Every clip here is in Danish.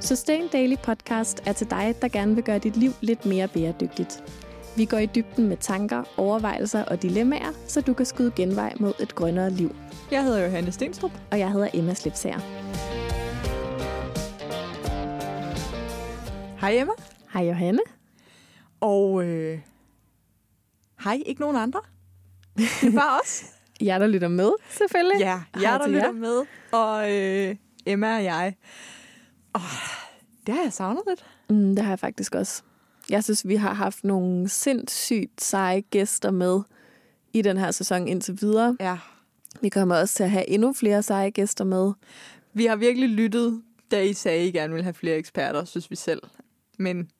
Sustain Daily Podcast er til dig, der gerne vil gøre dit liv lidt mere bæredygtigt. Vi går i dybden med tanker, overvejelser og dilemmaer, så du kan skyde genvej mod et grønnere liv. Jeg hedder Johanne Stenstrup. Og jeg hedder Emma Slipsager. Hej Emma. Hej Johanne. Og øh, hej ikke nogen andre. Det er bare os. Jeg der lytter med, selvfølgelig. Ja, jeg der lytter med. Og øh, Emma og jeg. Oh, det har jeg savnet lidt. Mm, det har jeg faktisk også. Jeg synes, vi har haft nogle sindssygt seje gæster med i den her sæson indtil videre. Ja. Vi kommer også til at have endnu flere seje gæster med. Vi har virkelig lyttet, da I sagde, at I gerne ville have flere eksperter, synes vi selv. Men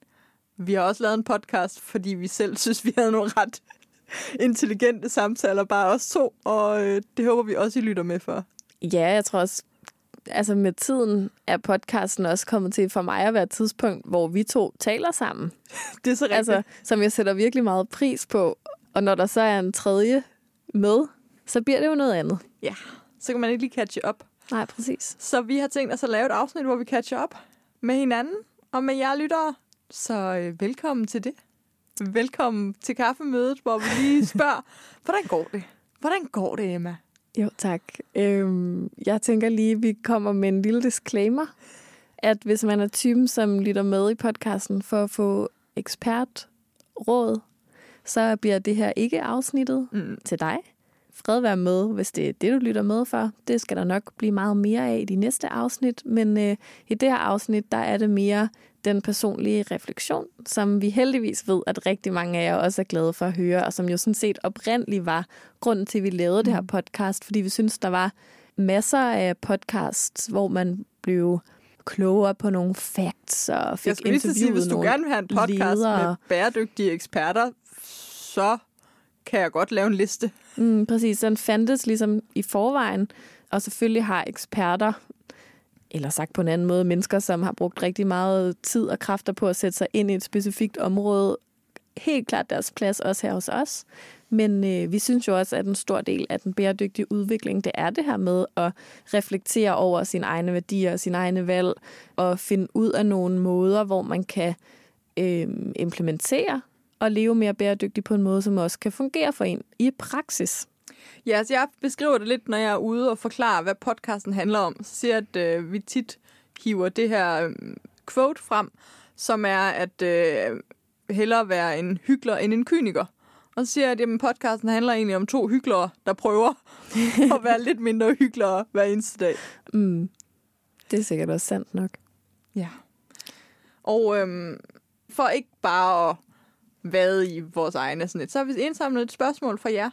vi har også lavet en podcast, fordi vi selv synes, vi havde nogle ret intelligente samtaler, bare os to. Og øh, det håber vi også, I lytter med for. Ja, jeg tror også, altså med tiden er podcasten også kommet til for mig at være et tidspunkt, hvor vi to taler sammen. Det er så rigtigt. Altså, som jeg sætter virkelig meget pris på. Og når der så er en tredje med, så bliver det jo noget andet. Ja, så kan man ikke lige catche op. Nej, præcis. Så vi har tænkt os at lave et afsnit, hvor vi catcher op med hinanden og med jer lyttere. Så øh, velkommen til det. Velkommen til kaffemødet, hvor vi lige spørger, hvordan går det? Hvordan går det, Emma? Jo, tak. Øhm, jeg tænker lige, at vi kommer med en lille disclaimer, at hvis man er typen, som lytter med i podcasten for at få ekspertråd, så bliver det her ikke afsnittet mm. til dig. Fred være med, hvis det er det, du lytter med for. Det skal der nok blive meget mere af i de næste afsnit, men øh, i det her afsnit, der er det mere den personlige refleksion, som vi heldigvis ved, at rigtig mange af jer også er glade for at høre, og som jo sådan set oprindeligt var grunden til, at vi lavede mm. det her podcast, fordi vi synes, der var masser af podcasts, hvor man blev klogere på nogle facts og fik Jeg skal lige sige, hvis du gerne vil have en podcast ledere. med bæredygtige eksperter, så kan jeg godt lave en liste. Mm, præcis, den fandtes ligesom i forvejen, og selvfølgelig har eksperter eller sagt på en anden måde, mennesker, som har brugt rigtig meget tid og kræfter på at sætte sig ind i et specifikt område, helt klart deres plads også her hos os. Men øh, vi synes jo også, at en stor del af den bæredygtige udvikling, det er det her med at reflektere over sine egne værdier og sine egne valg, og finde ud af nogle måder, hvor man kan øh, implementere og leve mere bæredygtigt på en måde, som også kan fungere for en i praksis. Ja, altså jeg beskriver det lidt, når jeg er ude og forklarer, hvad podcasten handler om. Så siger at øh, vi tit hiver det her øh, quote frem, som er at øh, hellere være en hyggelig end en kyniker. Og så siger jeg, at jamen, podcasten handler egentlig om to hyggelere, der prøver at være lidt mindre hyggeligere hver eneste dag. Mm. Det er sikkert også sandt nok. Ja. Og øhm, for ikke bare at vade i vores egne sådan et, så har vi indsamlet et spørgsmål fra jer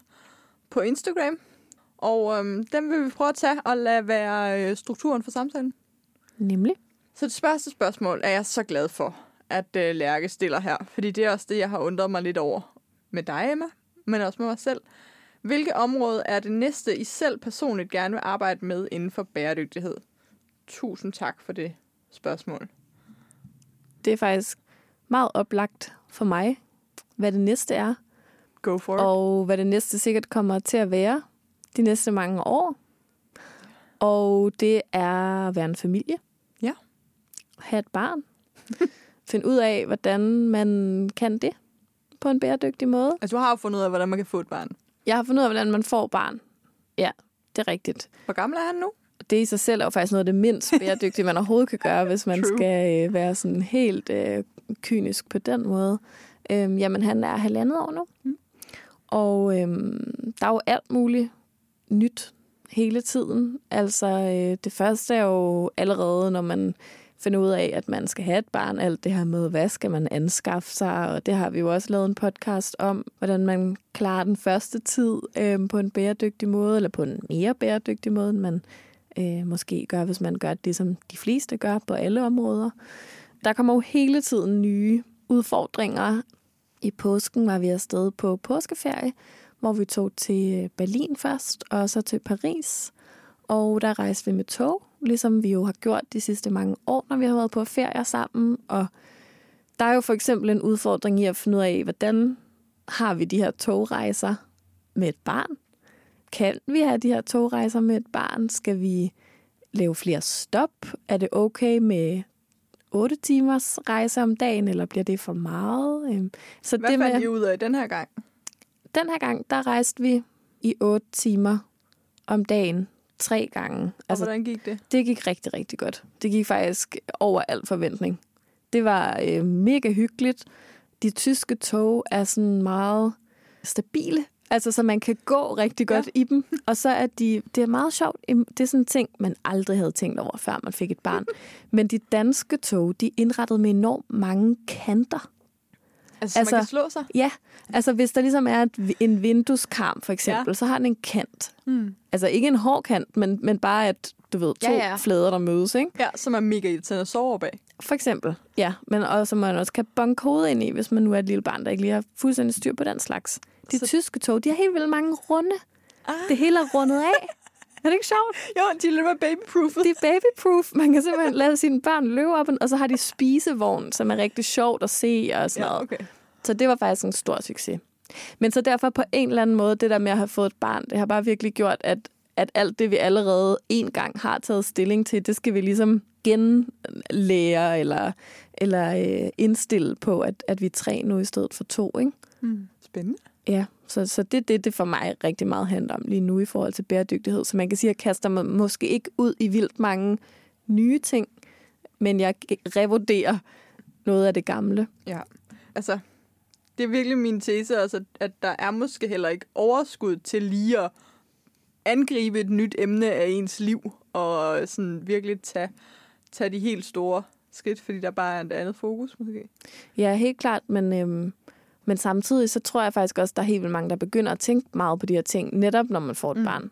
på Instagram. Og øhm, dem vil vi prøve at tage og lade være øh, strukturen for samtalen. Nemlig? Så det første spørgsmål er jeg så glad for, at øh, Lærke stiller her. Fordi det er også det, jeg har undret mig lidt over med dig, Emma, men også med mig selv. Hvilke område er det næste, I selv personligt gerne vil arbejde med inden for bæredygtighed? Tusind tak for det spørgsmål. Det er faktisk meget oplagt for mig, hvad det næste er. Go for it. Og hvad det næste sikkert kommer til at være de næste mange år. Og det er at være en familie. Ja. Have et barn. Finde ud af, hvordan man kan det på en bæredygtig måde. Altså, du har jo fundet ud af, hvordan man kan få et barn. Jeg har fundet ud af, hvordan man får barn. Ja, det er rigtigt. Hvor gammel er han nu? Det i sig selv er jo faktisk noget af det mindst bæredygtige, man overhovedet kan gøre, hvis man True. skal øh, være sådan helt øh, kynisk på den måde. Øhm, jamen, han er halvandet år nu. Mm. Og øhm, der er jo alt muligt nyt hele tiden. Altså, øh, det første er jo allerede, når man finder ud af, at man skal have et barn, alt det her med, hvad skal man anskaffe sig, og det har vi jo også lavet en podcast om, hvordan man klarer den første tid øh, på en bæredygtig måde, eller på en mere bæredygtig måde, end man øh, måske gør, hvis man gør det, som de fleste gør på alle områder. Der kommer jo hele tiden nye udfordringer. I påsken var vi afsted på påskeferie, hvor vi tog til øh, Berlin først, og så til Paris. Og der rejste vi med tog, ligesom vi jo har gjort de sidste mange år, når vi har været på ferie sammen. Og der er jo for eksempel en udfordring i at finde ud af, hvordan har vi de her togrejser med et barn? Kan vi have de her togrejser med et barn? Skal vi lave flere stop? Er det okay med 8 timers rejse om dagen, eller bliver det for meget? Øhm, så Hvad det fandt med, I ud af den her gang? Den her gang, der rejste vi i 8 timer om dagen tre gange. Og altså, hvordan gik det? Det gik rigtig, rigtig godt. Det gik faktisk over al forventning. Det var øh, mega hyggeligt. De tyske tog er sådan meget stabile. Altså, så man kan gå rigtig godt ja. i dem. Og så er de, det er meget sjovt. Det er sådan en ting, man aldrig havde tænkt over, før man fik et barn. Men de danske tog, de er indrettet med enormt mange kanter. Altså, altså man kan slå sig? Ja. Altså, hvis der ligesom er et, en vindueskarm, for eksempel, ja. så har den en kant. Mm. Altså, ikke en hård kant, men, men bare at, du ved, to ja, ja. flader, der mødes, ikke? Ja, som er mega irriterende at sove bag. For eksempel, ja. Men også, man også kan bunke hovedet ind i, hvis man nu er et lille barn, der ikke lige har fuldstændig styr på den slags. De så... tyske tog, de har helt vildt mange runde. Ah. Det hele er rundet af. Er det ikke sjovt? Jo, de er lidt babyproof. De er babyproof. Man kan simpelthen lade sine børn løbe op, og så har de spisevogn, som er rigtig sjovt at se og sådan ja, noget. Okay. Så det var faktisk en stor succes. Men så derfor på en eller anden måde, det der med at have fået et barn, det har bare virkelig gjort, at, at alt det, vi allerede en gang har taget stilling til, det skal vi ligesom genlære eller, eller øh, indstille på, at, at vi er tre nu i stedet for to. Ikke? Mm. Spændende. Ja, så, så det er det, det for mig rigtig meget handler om lige nu i forhold til bæredygtighed. Så man kan sige, at jeg kaster mig måske ikke ud i vildt mange nye ting, men jeg revurderer noget af det gamle. Ja, altså det er virkelig min tese også, at der er måske heller ikke overskud til lige at angribe et nyt emne af ens liv, og sådan virkelig tage, tage de helt store skridt, fordi der bare er et andet fokus måske. Ja, helt klart, men, øhm, men samtidig så tror jeg faktisk også, at der er helt vildt mange, der begynder at tænke meget på de her ting, netop når man får et mm. barn.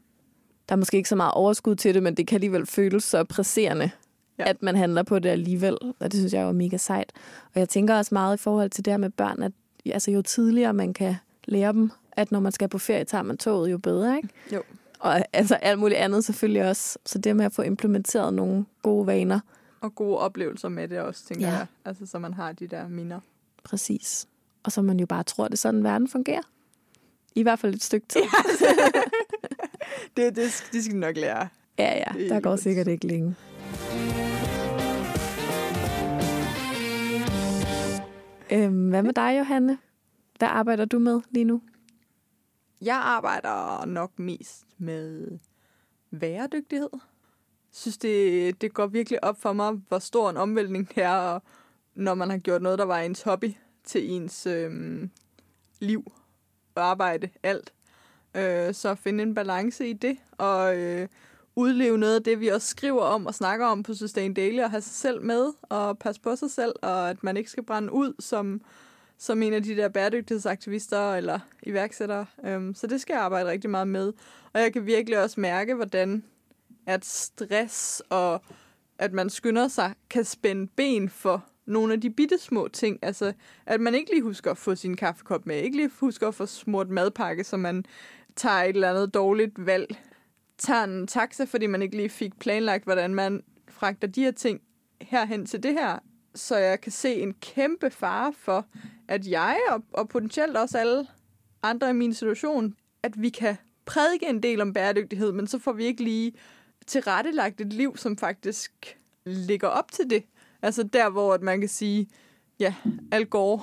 Der er måske ikke så meget overskud til det, men det kan alligevel føles så presserende, ja. at man handler på det alligevel, og det synes jeg er mega sejt. Og jeg tænker også meget i forhold til det her med børn, at altså jo tidligere man kan lære dem, at når man skal på ferie, tager man toget, jo bedre, ikke? Jo. Og altså alt muligt andet selvfølgelig også. Så det med at få implementeret nogle gode vaner. Og gode oplevelser med det også, tænker ja. jeg. Altså så man har de der minder. Præcis. Og så man jo bare tror, det er sådan, verden fungerer. I hvert fald et stykke tid. Ja. det, det, de skal nok lære. Ja, ja. Der går sikkert ikke længe. Øhm, hvad med dig, Johanne? Hvad arbejder du med lige nu? Jeg arbejder nok mest med væredygtighed. Jeg synes, det, det går virkelig op for mig, hvor stor en omvæltning det er, når man har gjort noget, der var ens hobby, til ens øh, liv og arbejde, alt. Øh, så finde en balance i det, og øh, udleve noget af det, vi også skriver om og snakker om på Sustain Daily, og have sig selv med, og passe på sig selv, og at man ikke skal brænde ud som, som en af de der bæredygtighedsaktivister eller iværksættere. Um, så det skal jeg arbejde rigtig meget med. Og jeg kan virkelig også mærke, hvordan at stress og at man skynder sig, kan spænde ben for nogle af de bitte små ting. Altså, at man ikke lige husker at få sin kaffekop med, ikke lige husker at få smurt madpakke, så man tager et eller andet dårligt valg tager en taxa, fordi man ikke lige fik planlagt, hvordan man fragter de her ting herhen til det her. Så jeg kan se en kæmpe fare for, at jeg og, og potentielt også alle andre i min situation, at vi kan prædike en del om bæredygtighed, men så får vi ikke lige tilrettelagt et liv, som faktisk ligger op til det. Altså der, hvor at man kan sige, ja, Al Gore,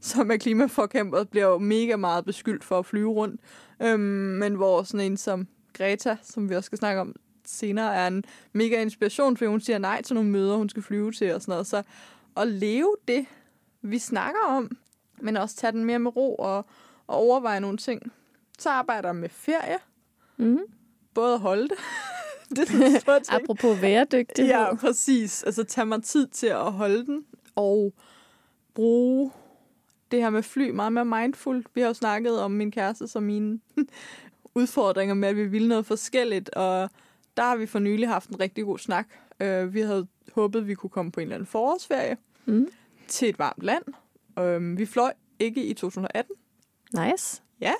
som er klimaforkæmper, bliver jo mega meget beskyldt for at flyve rundt. Øhm, men hvor sådan en som Greta, som vi også skal snakke om senere, er en mega inspiration, for hun siger nej til nogle møder, hun skal flyve til og sådan noget. Så at leve det, vi snakker om, men også tage den mere med ro og, og overveje nogle ting. Så arbejder jeg med ferie. Mm. Både at holde det. det er sådan Apropos væredygtighed. Ja, præcis. Altså tage mig tid til at holde den, og bruge det her med fly meget mere mindful. Vi har jo snakket om min kæreste som mine udfordringer med, at vi ville noget forskelligt, og der har vi for nylig haft en rigtig god snak. Uh, vi havde håbet, at vi kunne komme på en eller anden forårsferie mm. til et varmt land. Uh, vi fløj ikke i 2018. Nice. Ja,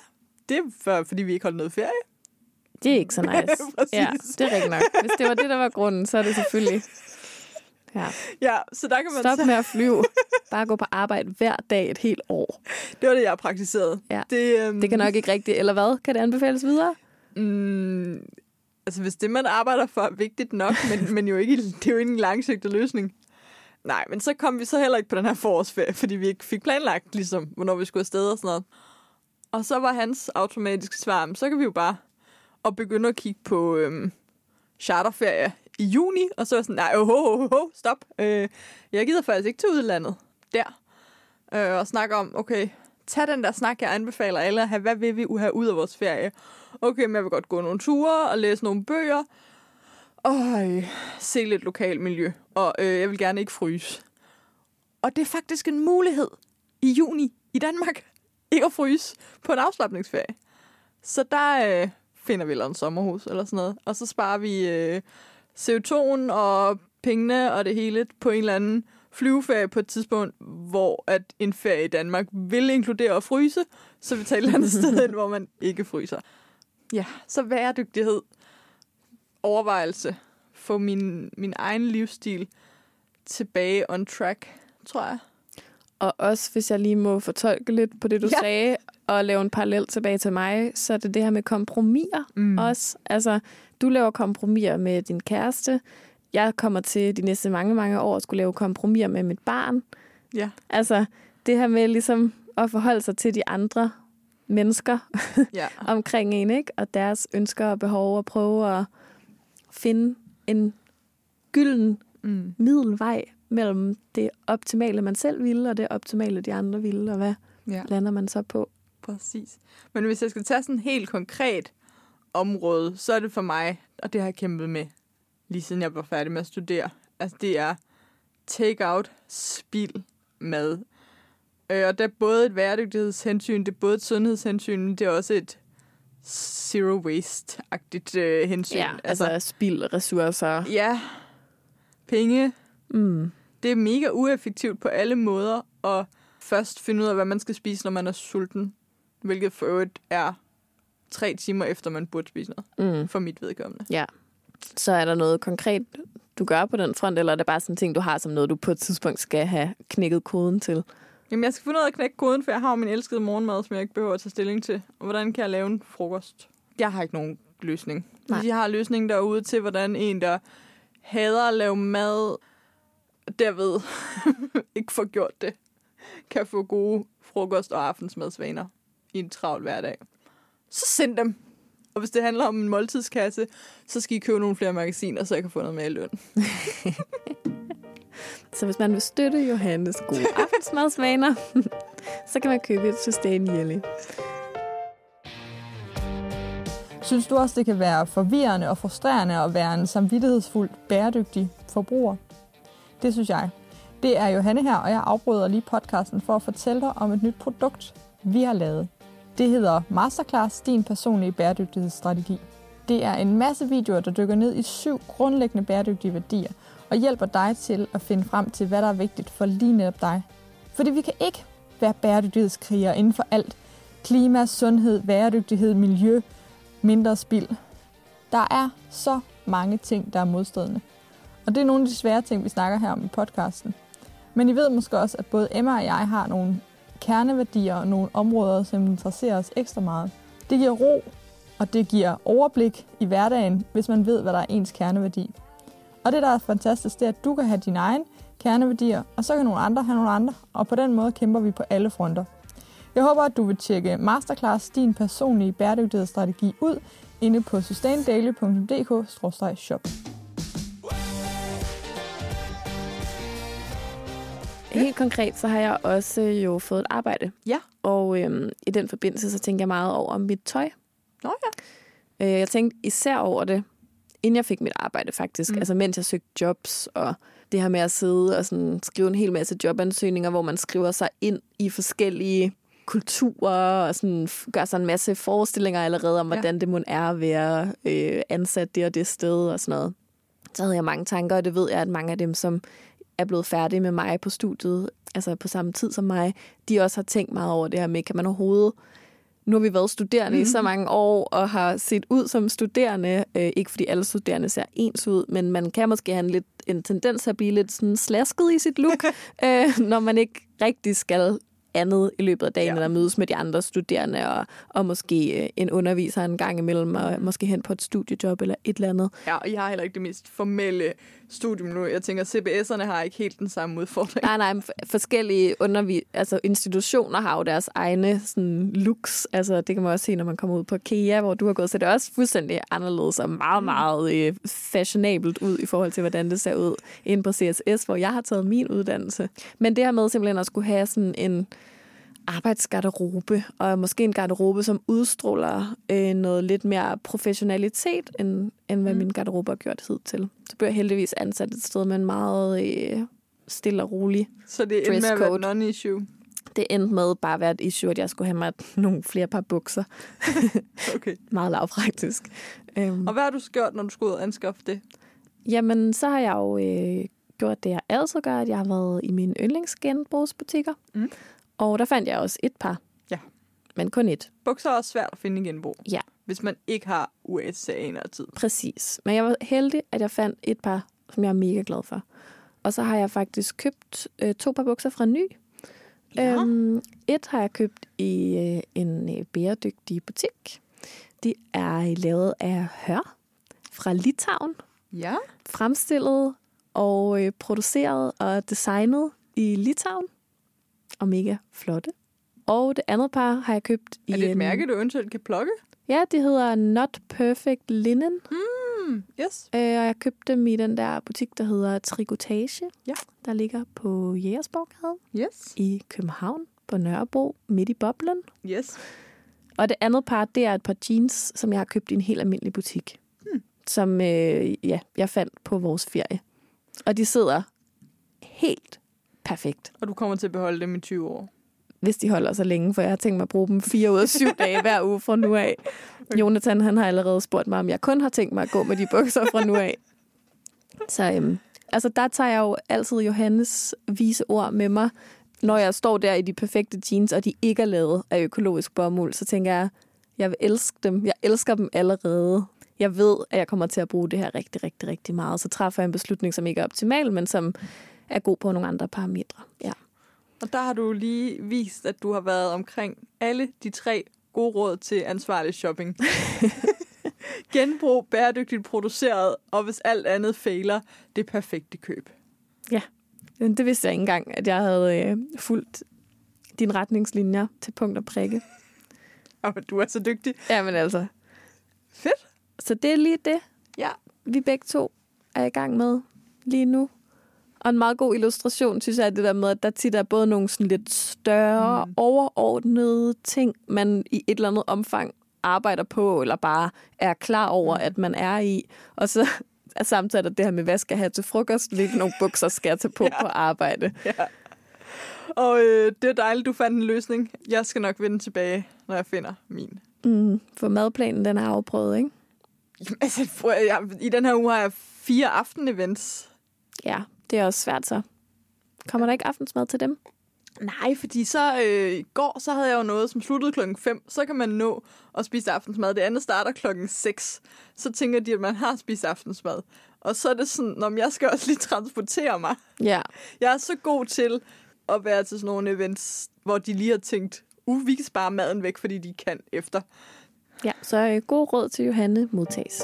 det er fordi vi ikke holdt noget ferie. Det er ikke så nice. ja, det er rigtigt nok. Hvis det var det, der var grunden, så er det selvfølgelig Ja. ja, så der kan man... Stop med at flyve. Bare gå på arbejde hver dag et helt år. Det var det, jeg har praktiseret. Ja. Det, um... det kan nok ikke rigtigt. Eller hvad? Kan det anbefales videre? Mm, altså, hvis det, man arbejder for, er vigtigt nok, men, men jo ikke, det er jo ikke en langsigtet løsning. Nej, men så kom vi så heller ikke på den her forårsferie, fordi vi ikke fik planlagt, ligesom, hvornår vi skulle afsted og sådan noget. Og så var hans automatiske svar, så kan vi jo bare og begynde at kigge på øhm, charterferie i juni, og så var sådan, nej, oh, oh, oh, oh, stop. Øh, jeg gider faktisk ikke til udlandet der. Øh, og snakke om, okay, tag den der snak, jeg anbefaler alle at have, hvad vil vi have ud af vores ferie? Okay, men jeg vil godt gå nogle ture og læse nogle bøger, og øh, se lidt lokal miljø, og øh, jeg vil gerne ikke fryse. Og det er faktisk en mulighed i juni i Danmark, ikke at fryse på en afslappningsferie. Så der øh, finder vi eller en sommerhus eller sådan noget, og så sparer vi øh, CO2'en og pengene og det hele på en eller anden flyveferie på et tidspunkt, hvor at en ferie i Danmark vil inkludere at fryse, så vi tager et eller andet sted hen, hvor man ikke fryser. Ja, så bæredygtighed, overvejelse, få min, min egen livsstil tilbage on track, tror jeg. Og også, hvis jeg lige må fortolke lidt på det, du ja. sagde, og lave en parallel tilbage til mig, så er det det her med kompromiser mm. også. Altså, du laver kompromiser med din kæreste. Jeg kommer til de næste mange, mange år at skulle lave kompromiser med mit barn. Ja. Altså, det her med ligesom at forholde sig til de andre mennesker ja. omkring en, ikke? Og deres ønsker og behov, og prøve at finde en gylden mm. middelvej mellem det optimale, man selv ville, og det optimale, de andre ville, og hvad ja. lander man så på? Præcis. Men hvis jeg skal tage sådan helt konkret område, så er det for mig, og det har jeg kæmpet med, lige siden jeg var færdig med at studere, altså det er take-out, spild, mad. Øh, og det er både et bæredygtighedshensyn, det er både et sundhedshensyn, men det er også et zero waste-agtigt øh, hensyn. Ja, altså, altså spild, ressourcer. Ja, penge. Mm. Det er mega ueffektivt på alle måder at først finde ud af, hvad man skal spise, når man er sulten. Hvilket for øvrigt er tre timer efter, man burde spise noget. Mm. For mit vedkommende. Ja. Så er der noget konkret, du gør på den front, eller er det bare sådan en ting, du har som noget, du på et tidspunkt skal have knækket koden til? Jamen, jeg skal finde ud af at knække koden, for jeg har min elskede morgenmad, som jeg ikke behøver at tage stilling til. Og hvordan kan jeg lave en frokost? Jeg har ikke nogen løsning. Nej. Jeg har løsningen derude til, hvordan en, der hader at lave mad, derved ikke får gjort det, kan få gode frokost- og aftensmadsvaner i en travl hverdag. Så send dem. Og hvis det handler om en måltidskasse, så skal I købe nogle flere magasiner, så jeg kan få noget mere i løn. så hvis man vil støtte Johannes gode aftensmadsvaner, så kan man købe et Sustain Yearly. Synes du også, det kan være forvirrende og frustrerende at være en samvittighedsfuld, bæredygtig forbruger? Det synes jeg. Det er Johanne her, og jeg afbryder lige podcasten for at fortælle dig om et nyt produkt, vi har lavet. Det hedder Masterclass, din personlige bæredygtighedsstrategi. Det er en masse videoer, der dykker ned i syv grundlæggende bæredygtige værdier, og hjælper dig til at finde frem til, hvad der er vigtigt for lige netop dig. Fordi vi kan ikke være bæredygtighedskriger inden for alt. Klima, sundhed, bæredygtighed, miljø, mindre spild. Der er så mange ting, der er modstridende. Og det er nogle af de svære ting, vi snakker her om i podcasten. Men I ved måske også, at både Emma og jeg har nogle kerneværdier og nogle områder, som interesserer os ekstra meget. Det giver ro, og det giver overblik i hverdagen, hvis man ved, hvad der er ens kerneværdi. Og det, der er fantastisk, det er, at du kan have dine egne kerneværdier, og så kan nogle andre have nogle andre, og på den måde kæmper vi på alle fronter. Jeg håber, at du vil tjekke Masterclass, din personlige bæredygtighedsstrategi, ud inde på sustaindaily.dk-shop. Helt konkret, så har jeg også øh, jo fået et arbejde. Ja. Og øhm, i den forbindelse, så tænker jeg meget over mit tøj. Nå ja. Øh, jeg tænkte især over det, inden jeg fik mit arbejde faktisk. Mm. Altså mens jeg søgte jobs, og det her med at sidde og sådan, skrive en hel masse jobansøgninger, hvor man skriver sig ind i forskellige kulturer, og sådan, gør sig en masse forestillinger allerede om, ja. hvordan det må er at være øh, ansat det og det sted og sådan noget. Så havde jeg mange tanker, og det ved jeg, at mange af dem, som er blevet færdige med mig på studiet, altså på samme tid som mig, de også har tænkt meget over det her med, kan man overhovedet nu har vi været studerende mm-hmm. i så mhm. mange år og har set ud som studerende. Øh, ikke fordi alle studerende ser ens ud, men man kan måske have en, lidt, en tendens til at blive lidt sådan slasket i sit look, øh, når man ikke rigtig skal andet i løbet af dagen, ja. eller mødes med de andre studerende, og, og måske øh, en underviser en gang imellem, og måske hen på et studiejob eller et eller andet. Ja, og jeg har heller ikke det mest formelle studium nu. Jeg tænker, CBS'erne har ikke helt den samme udfordring. Nej, nej, forskellige undervi altså institutioner har jo deres egne sådan, looks. Altså, det kan man også se, når man kommer ud på KEA, hvor du har gået, så det er også fuldstændig anderledes og meget, mm. meget øh, fashionabelt ud i forhold til, hvordan det ser ud inde på CSS, hvor jeg har taget min uddannelse. Men det her med simpelthen at skulle have sådan en arbejdsgarderobe, og måske en garderobe, som udstråler øh, noget lidt mere professionalitet, end, end hvad mm. min garderobe har gjort hidtil. Så blev jeg heldigvis ansat et sted med en meget øh, stille og rolig Så det endte med at være non-issue? Det endte med bare at være et issue, at jeg skulle have mig nogle flere par bukser. okay. meget lavpraktisk. Um, og hvad har du gjort, når du skulle ud og anskaffe det? Jamen, så har jeg jo øh, gjort det, jeg altid gør, at jeg har været i mine yndlingsgenbrugsbutikker. Mm. Og der fandt jeg også et par. Ja. Men kun et. Bukser er også svært at finde i genbrug. Ja. Hvis man ikke har USA og tid. Præcis. Men jeg var heldig, at jeg fandt et par, som jeg er mega glad for. Og så har jeg faktisk købt øh, to par bukser fra Ny. Ja. Øhm, et har jeg købt i øh, en øh, bæredygtig butik. De er lavet af hør fra Litauen. Ja. Fremstillet og øh, produceret og designet i Litauen og mega flotte. Og det andet par har jeg købt i... Er det et en... mærke, du eventuelt kan plukke? Ja, det hedder Not Perfect Linen. Mm, yes. Øh, og jeg købte dem i den der butik, der hedder Trigotage. Ja. Der ligger på Jægersborgade. Yes. I København på Nørrebro, midt i boblen. Yes. Og det andet par, det er et par jeans, som jeg har købt i en helt almindelig butik. Hmm. Som øh, ja, jeg fandt på vores ferie. Og de sidder helt perfekt. Og du kommer til at beholde dem i 20 år? Hvis de holder så længe, for jeg har tænkt mig at bruge dem fire ud af syv dage hver uge fra nu af. Okay. Jonathan han har allerede spurgt mig, om jeg kun har tænkt mig at gå med de bukser fra nu af. Så øhm, altså, der tager jeg jo altid Johannes vise ord med mig. Når jeg står der i de perfekte jeans, og de ikke er lavet af økologisk bomuld, så tænker jeg, jeg vil elske dem. Jeg elsker dem allerede. Jeg ved, at jeg kommer til at bruge det her rigtig, rigtig, rigtig meget. Så træffer jeg en beslutning, som ikke er optimal, men som er god på nogle andre parametre. Ja. Og der har du lige vist, at du har været omkring alle de tre gode råd til ansvarlig shopping. Genbrug, bæredygtigt produceret, og hvis alt andet fejler, det perfekte køb. Ja, det vidste jeg ikke engang, at jeg havde øh, fulgt dine retningslinjer til punkt og prikke. Og du er så dygtig. Ja, men altså. Fedt. Så det er lige det, ja. vi begge to er i gang med lige nu. Og en meget god illustration, synes jeg, er det der med, at der tit er både nogle sådan lidt større, mm. overordnede ting, man i et eller andet omfang arbejder på, eller bare er klar over, mm. at man er i. Og så er samtidig det her med, hvad skal jeg have til frokost, hvilke nogle bukser skal jeg tage på ja. på arbejde. Ja. Og øh, det er dejligt, du fandt en løsning. Jeg skal nok vende tilbage, når jeg finder min. Mm, for madplanen, den er afprøvet, ikke? Jamen, altså, jeg, I den her uge har jeg fire aftenevents. Ja, det er også svært så. Kommer der ikke aftensmad til dem? Nej, fordi så øh, i går, så havde jeg jo noget, som sluttede klokken 5. Så kan man nå at spise aftensmad. Det andet starter klokken 6. Så tænker de, at man har spist aftensmad. Og så er det sådan, om jeg skal også lige transportere mig. Ja. Jeg er så god til at være til sådan nogle events, hvor de lige har tænkt, uh, vi kan spare maden væk, fordi de kan efter. Ja, så øh, god råd til Johanne modtages.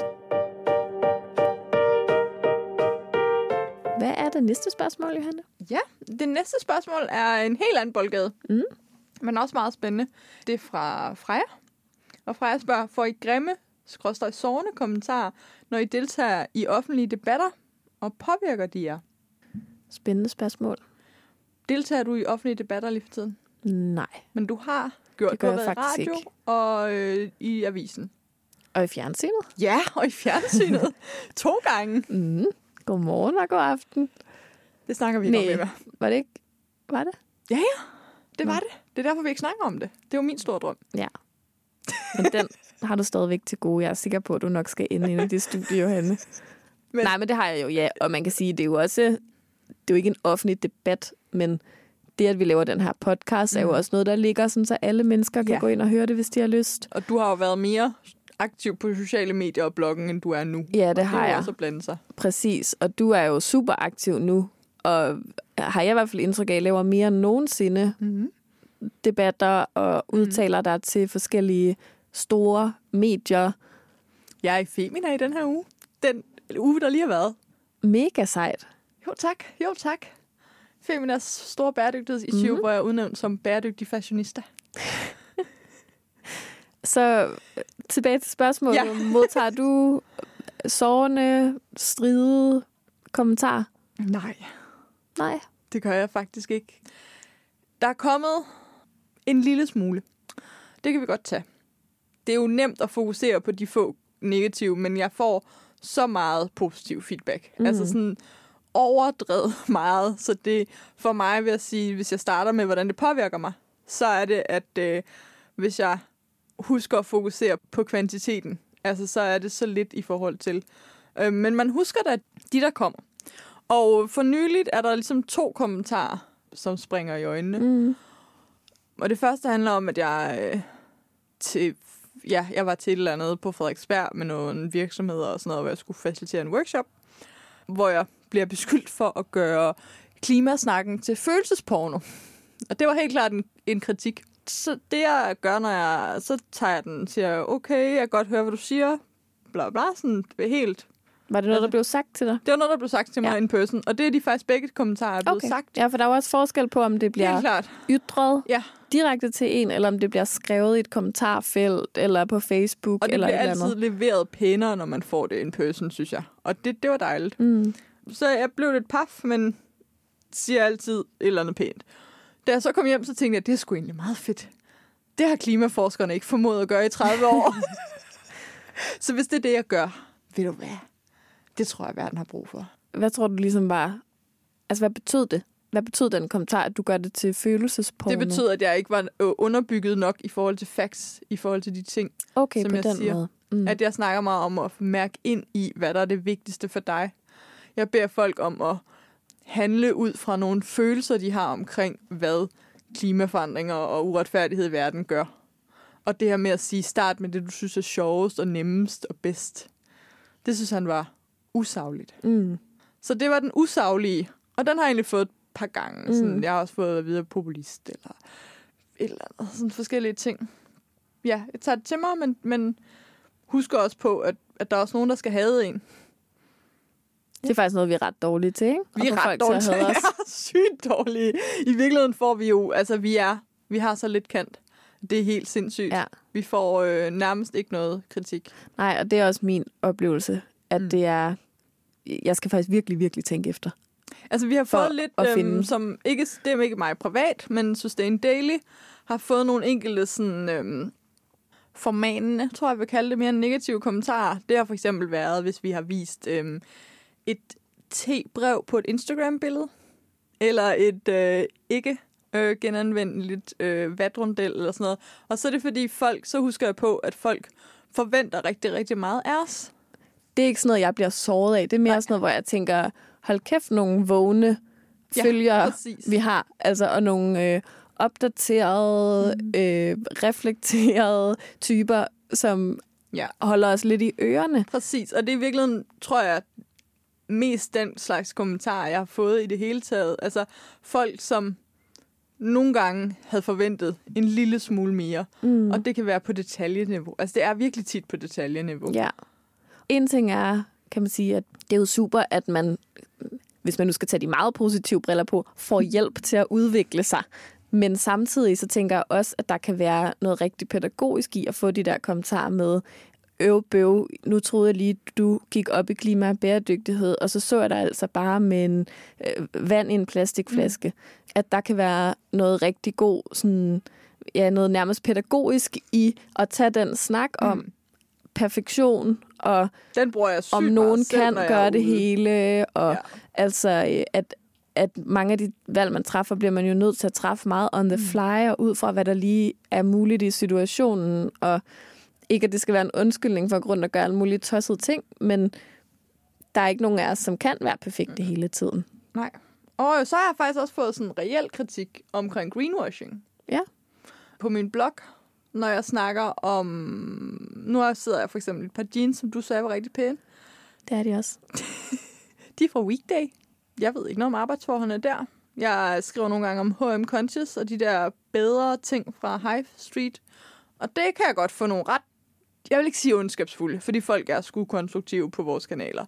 Hvad er det næste spørgsmål, Johanne? Ja, det næste spørgsmål er en helt anden boldgade. Mm. Men også meget spændende. Det er fra Freja. Og Freja spørger, får I grimme, skråstrej sårende kommentarer, når I deltager i offentlige debatter, og påvirker de jer? Spændende spørgsmål. Deltager du i offentlige debatter lige for tiden? Nej. Men du har gjort det, det i radio ikke. og øh, i avisen. Og i fjernsynet? Ja, og i fjernsynet. to gange. Mm. Godmorgen og god aften. Det snakker vi ikke om, Var det ikke? Var det? Ja, ja. Det var Nå. det. Det er derfor, vi ikke snakker om det. Det er jo min store drøm. Ja. Men den har du stadigvæk til gode. Jeg er sikker på, at du nok skal ind i det studie, Johanne. Men... Nej, men det har jeg jo, ja. Og man kan sige, det er jo også... Det er jo ikke en offentlig debat, men det, at vi laver den her podcast, mm. er jo mm. også noget, der ligger, sådan, så alle mennesker kan ja. gå ind og høre det, hvis de har lyst. Og du har jo været mere aktiv på sociale medier og bloggen, end du er nu. Ja, det, det har jeg. også blande sig. Præcis, og du er jo super aktiv nu, og har jeg i hvert fald indtryk af, at laver mere end nogensinde mm-hmm. debatter og mhm. udtaler mm. dig til forskellige store medier. Jeg er i Femina i den her uge. Den uge, der lige har været. mega sejt. Jo tak, jo tak. Feminas store bæredygtighedsissue, mm-hmm. hvor jeg er udnævnt som bæredygtig fashionista. Så tilbage til spørgsmålet. Ja. Modtager du sårende, stride kommentarer? Nej. Nej. Det gør jeg faktisk ikke. Der er kommet en lille smule. Det kan vi godt tage. Det er jo nemt at fokusere på de få negative, men jeg får så meget positiv feedback. Mm. Altså sådan overdrevet meget. Så det for mig vil jeg sige, hvis jeg starter med, hvordan det påvirker mig, så er det, at øh, hvis jeg husker at fokusere på kvantiteten, altså så er det så lidt i forhold til. Øh, men man husker da de, der kommer. Og for nyligt er der ligesom to kommentarer, som springer i øjnene. Mm. Og det første handler om, at jeg øh, til, ja, jeg var til et eller andet på Frederiksberg med nogle virksomheder og sådan noget, hvor jeg skulle facilitere en workshop, hvor jeg bliver beskyldt for at gøre klimasnakken til følelsesporno. Og det var helt klart en, en kritik. Så det jeg gør, når jeg, så tager jeg den, siger, okay, jeg kan godt høre, hvad du siger, bla bla, sådan helt var det noget, der blev sagt til dig? Det var noget, der blev sagt til mig ja. in person. Og det er de faktisk begge kommentarer, der er blevet okay. sagt. Ja, for der er også forskel på, om det bliver klart. ytret ja. direkte til en, eller om det bliver skrevet i et kommentarfelt, eller på Facebook. Og det eller bliver altid andet. leveret pænere, når man får det in person, synes jeg. Og det, det var dejligt. Mm. Så jeg blev lidt paf, men siger altid et eller andet pænt. Da jeg så kom hjem, så tænkte jeg, at det er sgu egentlig meget fedt. Det har klimaforskerne ikke formået at gøre i 30 år. så hvis det er det, jeg gør, ved du hvad? Det tror jeg, verden har brug for. Hvad tror du ligesom var... Altså, hvad betød det? Hvad betød den kommentar, at du gør det til følelsesporno? Det betød, at jeg ikke var underbygget nok i forhold til facts, i forhold til de ting, okay, som jeg den siger. Måde. Mm. At jeg snakker meget om at mærke ind i, hvad der er det vigtigste for dig. Jeg beder folk om at handle ud fra nogle følelser, de har omkring, hvad klimaforandringer og uretfærdighed i verden gør. Og det her med at sige, start med det, du synes er sjovest og nemmest og bedst. Det synes han var usagligt. Mm. Så det var den usaglige, og den har jeg egentlig fået et par gange. Mm. Sådan, jeg har også fået at vide populist eller eller andet. Sådan forskellige ting. Ja, jeg tager det til mig, men, men husker også på, at, at der er også nogen, der skal have en. Det er faktisk noget, vi er ret dårlige til, ikke? Vi er ret dårlige til, ja, sygt dårlige. I virkeligheden får vi jo, altså vi er, vi har så lidt kant. Det er helt sindssygt. Ja. Vi får øh, nærmest ikke noget kritik. Nej, og det er også min oplevelse at mm. det er... Jeg skal faktisk virkelig, virkelig tænke efter. Altså, vi har fået lidt, at øhm, som ikke, det er ikke mig privat, men Sustain Daily har fået nogle enkelte sådan, øhm, formanende, tror jeg, vil kalde det mere negative kommentarer. Det har for eksempel været, hvis vi har vist øhm, et te-brev på et Instagram-billede, eller et øh, ikke øh, genanvendeligt øh, vatrundel eller sådan noget. Og så er det fordi folk, så husker jeg på, at folk forventer rigtig, rigtig meget af os det er ikke sådan noget, jeg bliver såret af. Det er mere Nej. sådan noget, hvor jeg tænker, hold kæft, nogle vågne ja, følgere, vi har. Altså, og nogle øh, opdaterede, mm. øh, reflekterede typer, som ja. holder os lidt i ørerne. Præcis, og det er virkelig, tror jeg, mest den slags kommentarer, jeg har fået i det hele taget. Altså folk, som nogle gange havde forventet en lille smule mere. Mm. Og det kan være på detaljeniveau. Altså det er virkelig tit på detaljeniveau. Ja. En ting er, kan man sige, at det er jo super, at man, hvis man nu skal tage de meget positive briller på, får hjælp til at udvikle sig. Men samtidig så tænker jeg også, at der kan være noget rigtig pædagogisk i at få de der kommentarer med, øv bøv, nu troede jeg lige, du gik op i klima og bæredygtighed, og så så jeg dig altså bare med en øh, vand i en plastikflaske. Mm. At der kan være noget rigtig god, sådan, ja, noget nærmest pædagogisk i at tage den snak om, mm perfektion, og Den bruger jeg om nogen selv, kan gøre det hele, og ja. altså, øh, at, at mange af de valg, man træffer, bliver man jo nødt til at træffe meget on the mm. fly, og ud fra, hvad der lige er muligt i situationen, og ikke, at det skal være en undskyldning for grund at gøre alle mulige tossede ting, men der er ikke nogen af os, som kan være perfekte hele tiden. Nej. Og så har jeg faktisk også fået sådan en reel kritik omkring greenwashing. Ja. På min blog når jeg snakker om... Nu sidder jeg for eksempel et par jeans, som du sagde var rigtig pæne. Det er de også. de er fra Weekday. Jeg ved ikke noget om arbejdsforholdene der. Jeg skriver nogle gange om H&M Conscious og de der bedre ting fra Hive Street. Og det kan jeg godt få nogle ret... Jeg vil ikke sige ondskabsfulde, fordi folk er sgu konstruktive på vores kanaler.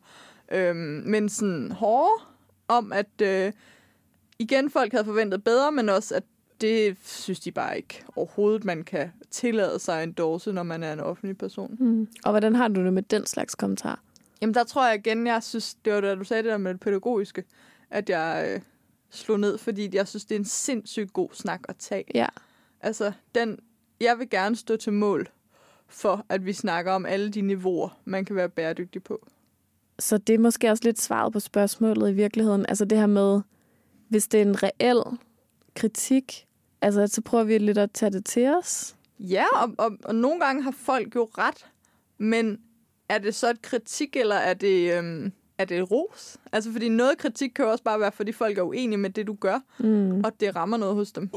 Øhm, men sådan hårde om, at øh, igen, folk havde forventet bedre, men også, at det synes de bare ikke overhovedet, man kan tillade sig en dåse, når man er en offentlig person. Mm. Og hvordan har du det med den slags kommentar? Jamen, der tror jeg igen, jeg synes, det var da du sagde det der med det pædagogiske, at jeg øh, slog ned, fordi jeg synes, det er en sindssygt god snak at tage. Ja. Altså, den, jeg vil gerne stå til mål for, at vi snakker om alle de niveauer, man kan være bæredygtig på. Så det er måske også lidt svaret på spørgsmålet i virkeligheden. Altså det her med, hvis det er en reel kritik, altså så prøver vi lidt at tage det til os. Ja, og, og, og nogle gange har folk jo ret, men er det så et kritik, eller er det, øhm, er det et ros? Altså, fordi noget kritik kan jo også bare være, fordi folk er uenige med det, du gør, Mm. og det rammer noget hos dem.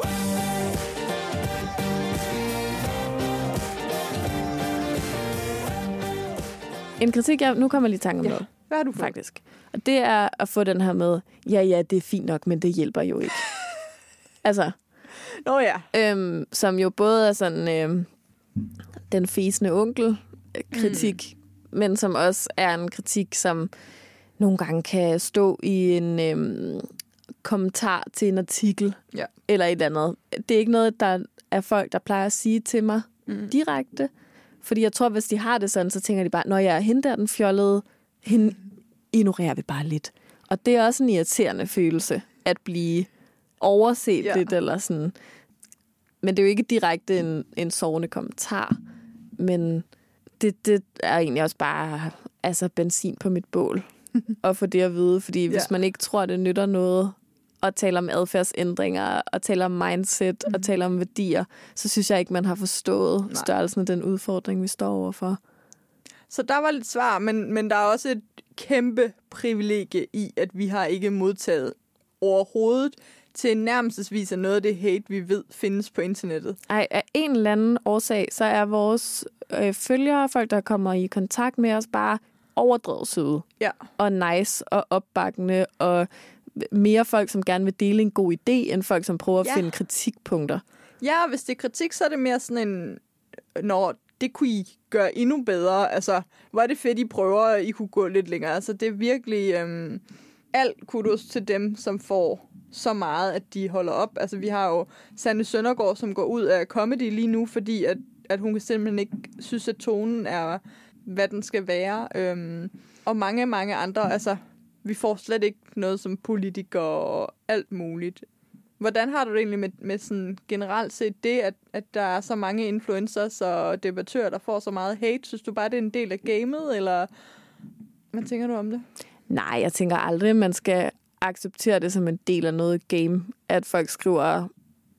En kritik, jeg, nu kommer jeg lige i tanke om Ja. noget, Hvad har du fået? faktisk. Og det er at få den her med, ja, ja, det er fint nok, men det hjælper jo ikke. altså, Nå ja. øhm, som jo både er sådan øhm, den fæsende onkel-kritik, mm. men som også er en kritik, som nogle gange kan stå i en øhm, kommentar til en artikel Ja. eller et eller andet. Det er ikke noget, der er folk, der plejer at sige til mig Mm. direkte. Fordi jeg tror, hvis de har det sådan, så tænker de bare, når jeg er hende der, den fjollede, hende ignorerer vi bare lidt. Og det er også en irriterende følelse, at blive overset Ja. lidt, eller sådan. Men det er jo ikke direkte en, en sovende kommentar. Men det, det er egentlig også bare altså, benzin på mit bål. at få det at vide, fordi ja. hvis man ikke tror, det nytter noget at tale om adfærdsændringer, og tale om mindset, mm. og tale om værdier, så synes jeg ikke, man har forstået. Nej. størrelsen af den udfordring, vi står overfor. Så der var lidt svar, men, men der er også et kæmpe privilegie i, at vi har ikke modtaget overhovedet til nærmestvis af noget af det hate, vi ved findes på internettet. Ej, af en eller anden årsag, så er vores øh, følgere, folk, der kommer i kontakt med os, bare overdrevet søde. Ja. Og nice og opbakkende, og mere folk, som gerne vil dele en god idé, end folk, som prøver at Ja. finde kritikpunkter. Ja, og hvis det er kritik, så er det mere sådan en, når det kunne I gøre endnu bedre. Altså, hvor er det fedt, I prøver, at I kunne gå lidt længere. Altså, det er virkelig øhm, alt kudos til dem, som får så meget, at de holder op. Altså, vi har jo Sanne Søndergaard, som går ud af comedy lige nu, fordi at, at hun kan simpelthen ikke synes, at tonen er, hvad den skal være. Øhm, og mange, mange andre. Altså, vi får slet ikke noget som politikere og alt muligt. Hvordan har du det egentlig med, med sådan generelt set det, at, at der er så mange influencers og debattører, der får så meget hate? Synes du bare, det er en del af gamet, eller hvad tænker du om det? Nej, jeg tænker aldrig, at man skal acceptere det som en del af noget game, at folk skriver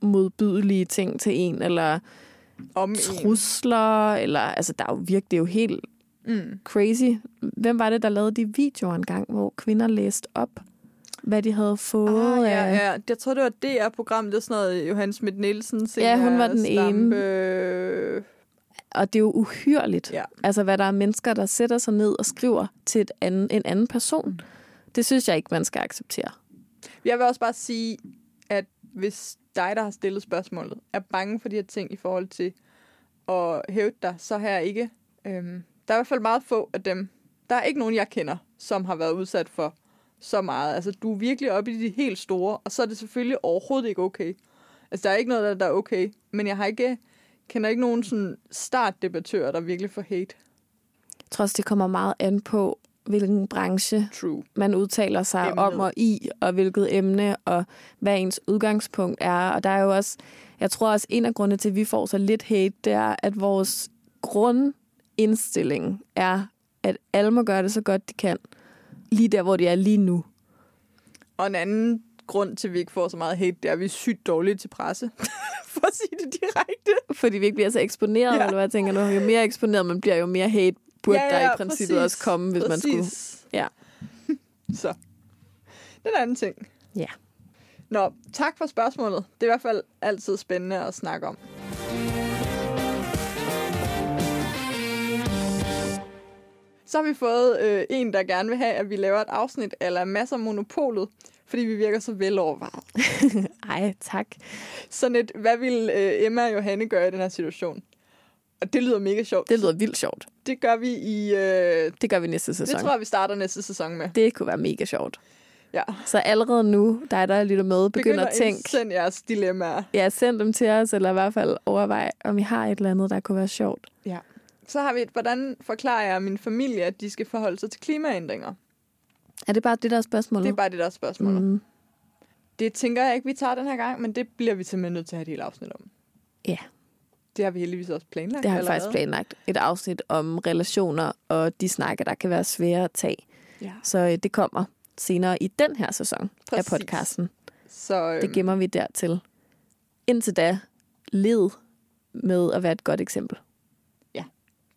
modbydelige ting til en, eller Om en. trusler, eller altså der er jo virkelig det er jo helt Mm. crazy. Hvem var det, der lavede de videoer engang, hvor kvinder læste op, hvad de havde fået Ah, ja, af... ja. Jeg tror, det var program, det er sådan noget Johan Schmidt Nielsen. Ja, hun var den ene. ene. Og det er jo uhyrligt. Ja. Altså, hvad der er mennesker, der sætter sig ned og skriver til et anden, en anden person. Det synes jeg ikke, man skal acceptere. Jeg vil også bare sige, at hvis dig, der har stillet spørgsmålet, er bange for de her ting i forhold til at hæve dig, så her ikke. Øhm, der er i hvert fald meget få af dem. Der er ikke nogen, jeg kender, som har været udsat for så meget. Altså, du er virkelig oppe i de helt store, og så er det selvfølgelig overhovedet ikke okay. Altså, der er ikke noget, der- er okay. Men jeg har ikke, kender ikke nogen sådan startdebattører, der virkelig får hate. Jeg tror også, det kommer meget an på, hvilken branche True. man udtaler sig Emnet. Om og i, og hvilket emne, og hvad ens udgangspunkt er. Og der er jo også, jeg tror også, en af grundene til, at vi får så lidt hate, det er, at vores grundindstilling er, at alle må gøre det så godt, de kan. Lige der, hvor de er lige nu. Og en anden grund til, at vi ikke får så meget hate, det er, at vi er sygt dårlige til presse. For at sige det direkte. Fordi vi ikke bliver så eksponeret, Ja. eller hvad jeg tænker nu. Jo mere eksponeret man bliver, jo mere hate burde ja, ja, der i princippet præcis. også komme, hvis man skulle. Præcis. Ja. Så. Den anden ting. Ja. Nå, tak for spørgsmålet. Det er i hvert fald altid spændende at snakke om. Så har vi fået øh, en, der gerne vil have, at vi laver et afsnit eller masser af monopolet, fordi vi virker så velovervejet. Ej, tak. Sådan et, hvad vil øh, Emma og Johanne gøre i den her situation? Og det lyder mega sjovt. Det lyder vildt sjovt. Det gør vi i... Øh, Det gør vi næste sæson. det tror jeg, vi starter næste sæson med. det kunne være mega sjovt. Ja. Så allerede nu, dig der lytter med, begynder at tænke, Send jeres dilemmaer. ja, send dem til os, eller i hvert fald overvej, om I har et eller andet, der kunne være sjovt. Ja. Så har vi et, hvordan forklarer jeg min familie, at de skal forholde sig til klimaændringer? Er det bare det, der er spørgsmålet? Det er bare det, der er spørgsmålet. Mm. Det tænker jeg ikke, vi tager den her gang, men det bliver vi simpelthen nødt til at have et helt afsnit om. Ja. Det har vi heldigvis også planlagt det har vi faktisk planlagt. Et afsnit om relationer og de snakke, der kan være svære at tage. Ja. Så øh, det kommer senere i den her sæson Præcis. af podcasten. Så øhm, Det gemmer vi dertil. Indtil da, led med at være et godt eksempel.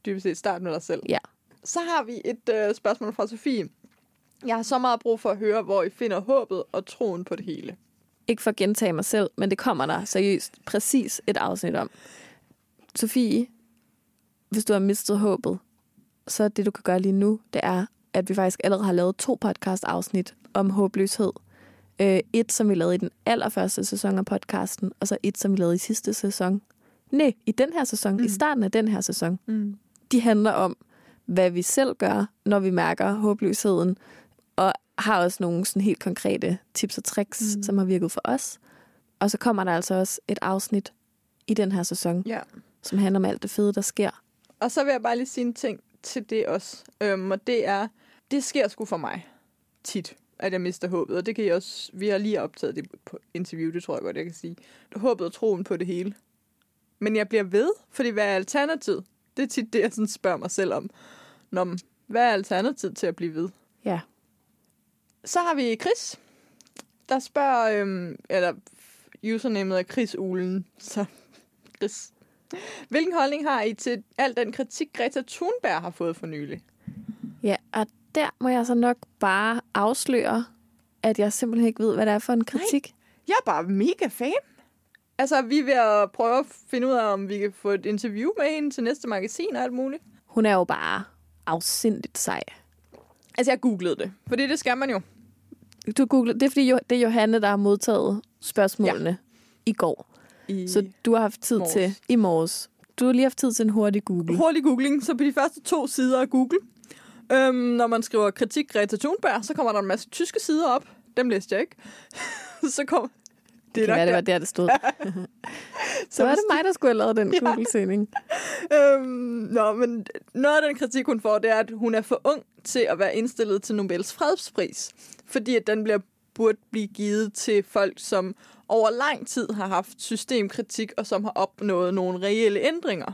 Dybest set start med dig selv. Ja. Så har vi et øh, spørgsmål fra Sofie. Jeg har så meget brug for at høre, hvor I finder håbet og troen på det hele. Ikke for at gentage mig selv, men det kommer der seriøst præcis et afsnit om. Sofie, hvis du har mistet håbet, så det du kan gøre lige nu, det er, at vi faktisk allerede har lavet to podcast-afsnit om håbløshed. Øh, et, som vi lavede i den allerførste sæson af podcasten, og så et, som vi lavede i sidste sæson. Nej, i den her sæson, mm. i starten af den her sæson. Mm. De handler om, hvad vi selv gør, når vi mærker håbløsheden, og har også nogle sådan helt konkrete tips og tricks, Mm. som har virket for os. Og så kommer der altså også et afsnit i den her sæson, Ja. som handler om alt det fede, der sker. Og så vil jeg bare lige sige en ting til det også. Øhm, og det er, det sker sgu for mig tit, at jeg mister håbet. Og det kan I også, vi har lige optaget det på interview, det tror jeg godt, jeg kan sige. Håbet og troen på det hele. Men jeg bliver ved, fordi hvad er alternativet? Det er tit det, jeg sådan spørger mig selv om. Nå, hvad er alternativet til at blive ved? Ja. Så har vi Chris, der spørger, øhm, eller usernamet er Chris Ulen, så Chris. Hvilken holdning har I til al den kritik, Greta Thunberg har fået for nylig? Ja, og der må jeg så nok bare afsløre, at jeg simpelthen ikke ved, hvad det er for en kritik. Jeg er bare mega fan. Altså, vi er ved at prøve at finde ud af, om vi kan få et interview med hende til næste magasin og alt muligt. Hun er jo bare afsindigt sej. Altså, jeg googlede det, fordi det skal man jo. Du googler, det er fordi, det er Johanne, der har modtaget spørgsmålene ja. i går. I Så du har haft tid morges. til i morges. Du har lige haft tid til en hurtig Google. hurtig googling, så på de første to sider af Google, øhm, når man skriver kritik Greta Thunberg, så kommer der en masse tyske sider op. Dem læste jeg ikke. så kommer... Det kan være, det var der, det stod. så var det mig, der skulle have lavet den Ja. Google-søgning. Øhm, nå, men noget af den kritik, hun får, det er, at hun er for ung til at være indstillet til Nobels fredspris. Fordi at den bliver, burde blive givet til folk, som over lang tid har haft systemkritik, og som har opnået nogle reelle ændringer.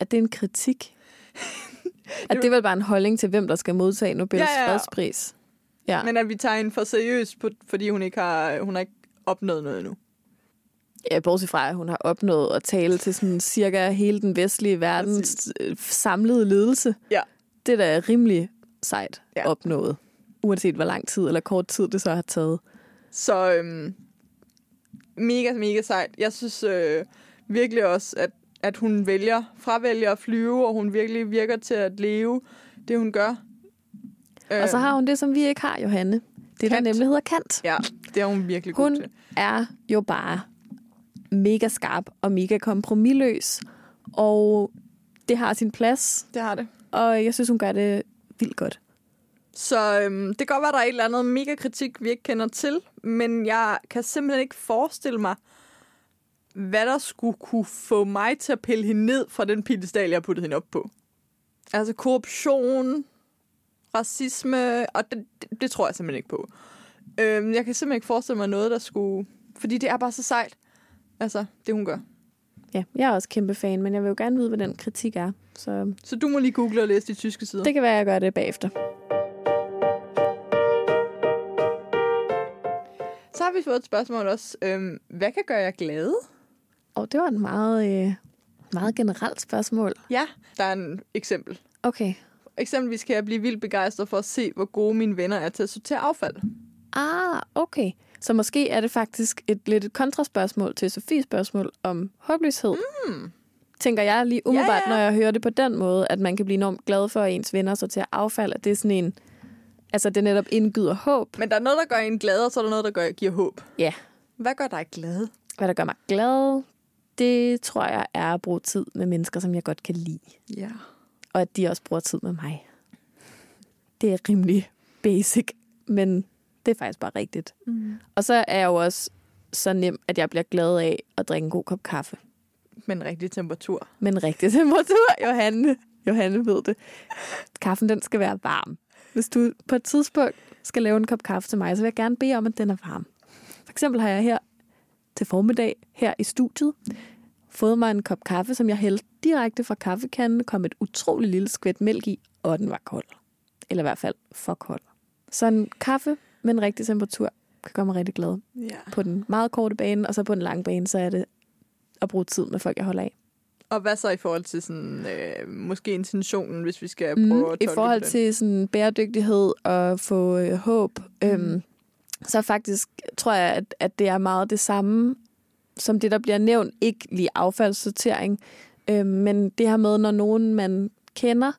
Er det en kritik? At det er vel bare en holdning til, hvem der skal modtage Nobels Ja, ja. fredspris? Ja. Men at vi tager hende for seriøst, fordi hun ikke har, hun har ikke opnået noget endnu. Ja, bortset fra, at hun har opnået at tale til sådan cirka hele den vestlige verdens øh, samlede ledelse. Ja. Det er da rimelig sejt Ja. opnået. Uanset hvor lang tid eller kort tid det så har taget. Så øhm, mega, mega sejt. Jeg synes øh, virkelig også, at, at hun vælger, fravælger at flyve, og hun virkelig virker til at leve det, hun gør. Og så har hun det, som vi ikke har, Johanne. Det, der Kant. nemlig hedder Kant. Ja, det er hun virkelig god Hun til. er jo bare mega skarp og mega kompromilløs. Og det har sin plads. Det har det. Og jeg synes, hun gør det vildt godt. Så øhm, det kan godt være, der er et eller andet mega kritik, vi ikke kender til, men jeg kan simpelthen ikke forestille mig, hvad der skulle kunne få mig til at pille hende ned fra den piedestal, jeg har puttet hende op på. Altså korruption, racisme, og det, det, det tror jeg simpelthen ikke på. Øhm, jeg kan simpelthen ikke forestille mig noget, der skulle... Fordi det er bare så sejt, altså det hun gør. Ja, jeg er også kæmpe fan, men jeg vil jo gerne vide, hvad den kritik er. Så Så du må lige google og læse de tyske sider. det kan være, jeg gør det bagefter. Så har vi fået et spørgsmål også. Øhm, hvad kan gøre jer glade? Og det var et meget, øh, meget generelt spørgsmål. Ja, der er en eksempel. Okay. Eksempelvis kan jeg blive vildt begejstret for at se, hvor gode mine venner er til at sortere affald. Ah, okay. Så måske er det faktisk et lidt et kontraspørgsmål til Sofies spørgsmål om håbløshed. Mm. Tænker jeg lige umiddelbart, Ja, ja, når jeg hører det på den måde, at man kan blive enormt glad for, at ens venner sorterer affald. At det er sådan en... Altså, det netop indgyder håb. Men der er noget, der gør en glad, og så er der noget, der gør, giver håb. Ja. Hvad gør dig glad? Hvad der gør mig glad, Det tror jeg er at bruge tid med mennesker, som jeg godt kan lide. Ja. Og at de også bruger tid med mig. Det er rimelig basic, men det er faktisk bare rigtigt. Mm. Og så er jeg jo også så nem, at jeg bliver glad af at drikke en god kop kaffe. Med en rigtig temperatur. Med en rigtig temperatur. Johanne, Johanne ved det. Kaffen, den skal være varm. Hvis du på et tidspunkt skal lave en kop kaffe til mig, så vil jeg gerne bede om, at den er varm. For eksempel har jeg her til formiddag, her i studiet, fået mig en kop kaffe, som jeg hældte direkte fra kaffekanden, kom et utroligt lille skvæt mælk i, og den var kold. Eller i hvert fald for kold. Så en kaffe med en rigtig temperatur kan gøre mig rigtig glad Ja. på den meget korte bane, og så på den lange bane, så er det at bruge tid med folk, jeg holder af. Og hvad så i forhold til sådan, øh, måske intentionen, hvis vi skal Mm, prøve at I forhold den? til sådan bæredygtighed og få øh, håb, mm. øhm, så faktisk tror jeg, at, at det er meget det samme, som det, der bliver nævnt. Ikke lige affaldssortering, øhm, men det her med, når nogen, man kender,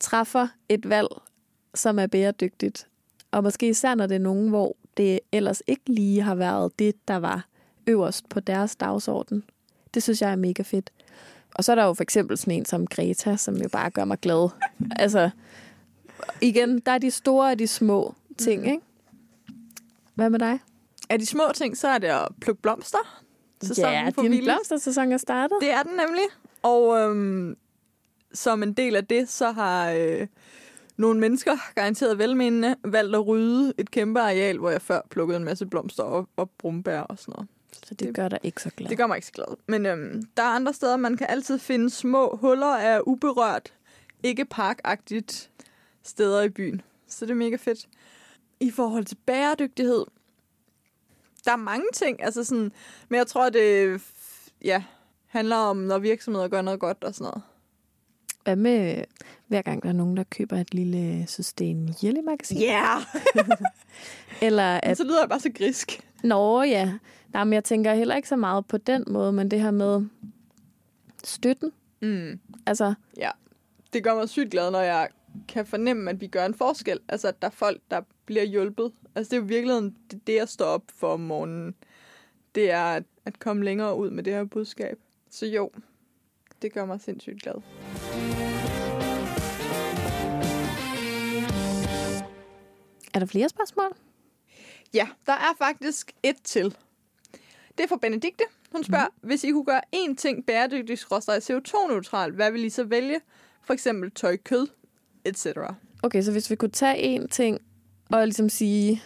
træffer et valg, som er bæredygtigt. Og måske især, når det er nogen, hvor det ellers ikke lige har været det, der var øverst på deres dagsorden. Det synes jeg er mega fedt. Og så er der jo for eksempel sådan en som Greta, som jo bare gør mig glad. Altså, igen, der er de store og de små ting, Mhm. ikke? Hvad med dig? Er de små ting, så er det at plukke blomster. Sæsonen ja, din blomstersæson er startet. Det er den nemlig. Og øhm, som en del af det, så har øh, nogle mennesker, garanteret velmenende, valgt at rydde et kæmpe areal, hvor jeg før plukkede en masse blomster og, og brumbær og sådan noget. Så det gør dig ikke så glad. Det gør mig ikke så glad. Men øhm, der er andre steder, man kan altid finde små huller af uberørt, ikke parkagtigt steder i byen. Så det er mega fedt. I forhold til bæredygtighed, der er mange ting, altså sådan, men jeg tror, det ja, handler om, når virksomheder gør noget godt og sådan noget. Hvad med, hver gang der er nogen, der køber et lille Sustain Jelly-magasin? Yeah! Eller At... Så lyder jeg bare så grisk. nå ja, Nej, men jeg tænker heller ikke så meget på den måde, men det her med støtten. Mm. Altså, Ja, det gør mig sygt glad, når jeg kan fornemme, at vi gør en forskel. Altså, at der er folk, der bliver hjulpet. Altså, det er jo virkelig det, det, jeg står op for om morgenen. Det er at, at komme længere ud med det her budskab. Så jo, det gør mig sindssygt glad. Er der flere spørgsmål? Ja, der er faktisk et til. Det er fra Benedikte. Hun spørger, mm. hvis I kunne gøre én ting bæredygtigt skråstrej CO2-neutral, hvad vil I så vælge? For eksempel tøj, kød, etc. Okay, så hvis vi kunne tage en ting og ligesom sige,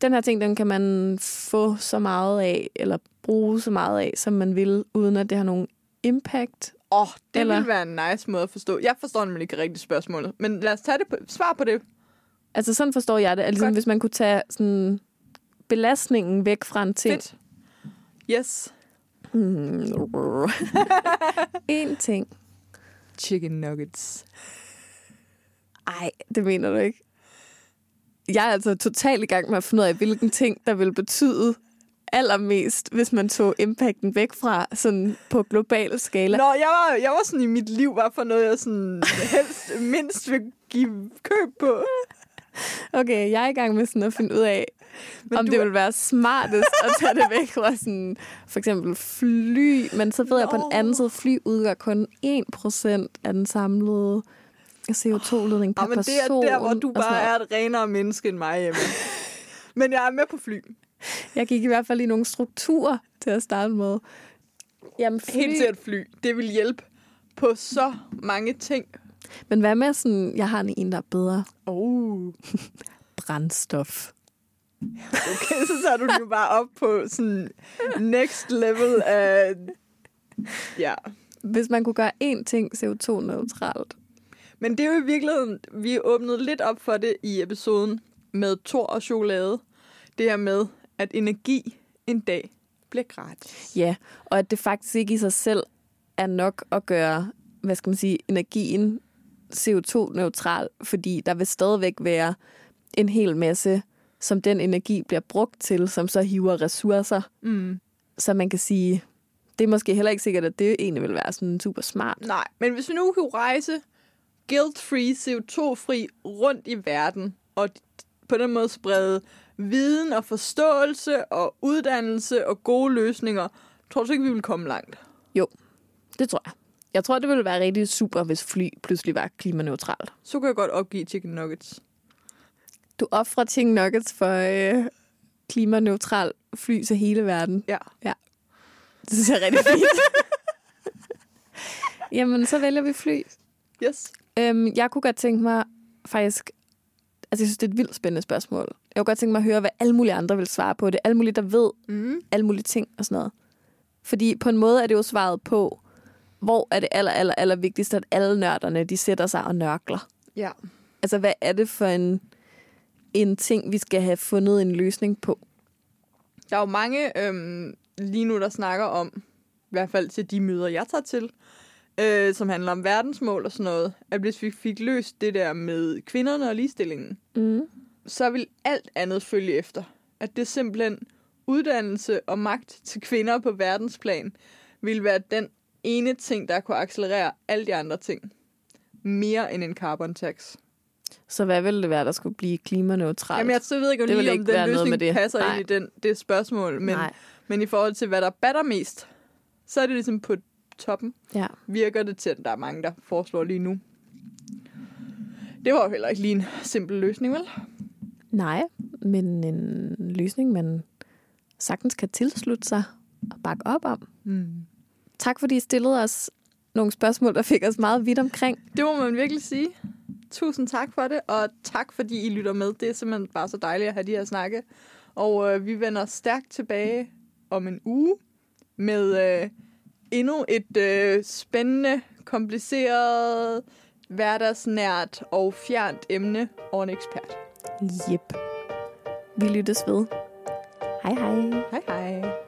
den her ting, den kan man få så meget af, eller bruge så meget af, som man vil, uden at det har nogen impact. Åh, oh, det Eller... ville være en nice måde at forstå. Jeg forstår nemlig ikke rigtigt spørgsmålet, men lad os tage det på, svar på det. Altså sådan forstår jeg det. Altså, Godt. hvis man kunne tage sådan belastningen væk fra en ting. Fedt. Yes. Hmm. en ting. Chicken nuggets. Ej, det mener du ikke. Jeg er altså totalt i gang med at finde ud af, hvilken ting, der vil betyde allermest, hvis man tog impacten væk fra sådan på global skala. Nå, jeg var, jeg var sådan i mit liv bare for noget, jeg sådan helst mindst vil give køb på. Okay, jeg er i gang med sådan at finde ud af, Men om det er- vil være smartest at tage det væk fra sådan, for eksempel fly. Men så ved jeg på den anden side, fly udgør kun 1% af den samlede CO2-ledning per Ja, men det er person. der, hvor du bare er et renere menneske end mig hjemme. Men jeg er med på fly. Jeg gik i hvert fald i nogle strukturer til at starte med. Jamen, fly. Helt sikkert fly. Det vil hjælpe på så mange ting. Men hvad med sådan, jeg har en, der er bedre. Oh. Brændstof. Okay, så tager du den jo bare op på sådan next level af... Ja. Hvis man kunne gøre én ting CO2-neutralt. Men det er jo i virkeligheden, vi åbnede lidt op for det i episoden med Thor og chokolade. Det her med, at energi en dag bliver gratis. Ja, og at det faktisk ikke i sig selv er nok at gøre, hvad skal man sige, energien CO2-neutral, fordi der vil stadigvæk være en hel masse, som den energi bliver brugt til, som så hiver ressourcer. Mm. Så man kan sige, det er måske heller ikke sikkert, at det egentlig vil være sådan super smart. Nej, men hvis vi nu kunne rejse guilt-free, CO2-fri rundt i verden, og på den måde sprede viden og forståelse og uddannelse og gode løsninger Tror du ikke, vi vil komme langt? Det tror jeg. Jeg tror, det ville være rigtig super, hvis fly pludselig var klimaneutralt. Så kan jeg godt opgive chicken nuggets. Du offrer chicken nuggets for øh, klimaneutral fly til hele verden. Ja. Det synes jeg er rigtig fint. Jamen, så vælger vi fly. Yes. Øhm, jeg kunne godt tænke mig faktisk... Altså, jeg synes, det er et vildt spændende spørgsmål. Jeg kunne godt tænke mig at høre, hvad alle mulige andre vil svare på det. Alle mulige, der ved Mm. alle mulige ting og sådan noget. Fordi på en måde er det jo svaret på, hvor er det aller, aller, aller vigtigst, at alle nørderne, de sætter sig og nørkler. Ja. Altså, hvad er det for en, en ting, vi skal have fundet en løsning på? Der er jo mange øhm, lige nu, der snakker om, i hvert fald til de møder, jeg tager til, øh, som handler om verdensmål og sådan noget, at hvis vi fik løst det der med kvinderne og ligestillingen, Mm. så vil alt andet følge efter. At det simpelthen uddannelse og magt til kvinder på verdensplan vil være den ene ting, der kunne accelerere alle de andre ting. Mere end en carbon tax. Så hvad ville det være, der skulle blive klimaneutralt? Jamen, jeg så ved ikke, om, Det lige, om den løsning med det. passer Nej. ind i den, det spørgsmål. Men, Nej. men i forhold til, hvad der batter mest, så er det ligesom på toppen. Ja. Virker det til, at der er mange, der foreslår lige nu. Det var jo heller ikke lige en simpel løsning, vel? Nej, men en løsning, man sagtens kan tilslutte sig og bakke op om. Mm. Tak fordi I stillede os nogle spørgsmål, der fik os meget vidt omkring. Det må man virkelig sige. Tusind tak for det, og tak fordi I lytter med. Det er simpelthen bare så dejligt at have de her snakke. Og øh, vi vender stærkt tilbage om en uge med øh, endnu et øh, spændende, kompliceret, hverdagsnært og fjernt emne og en ekspert. Jep. Vi lyttes ved. Hej hej. Hej hej.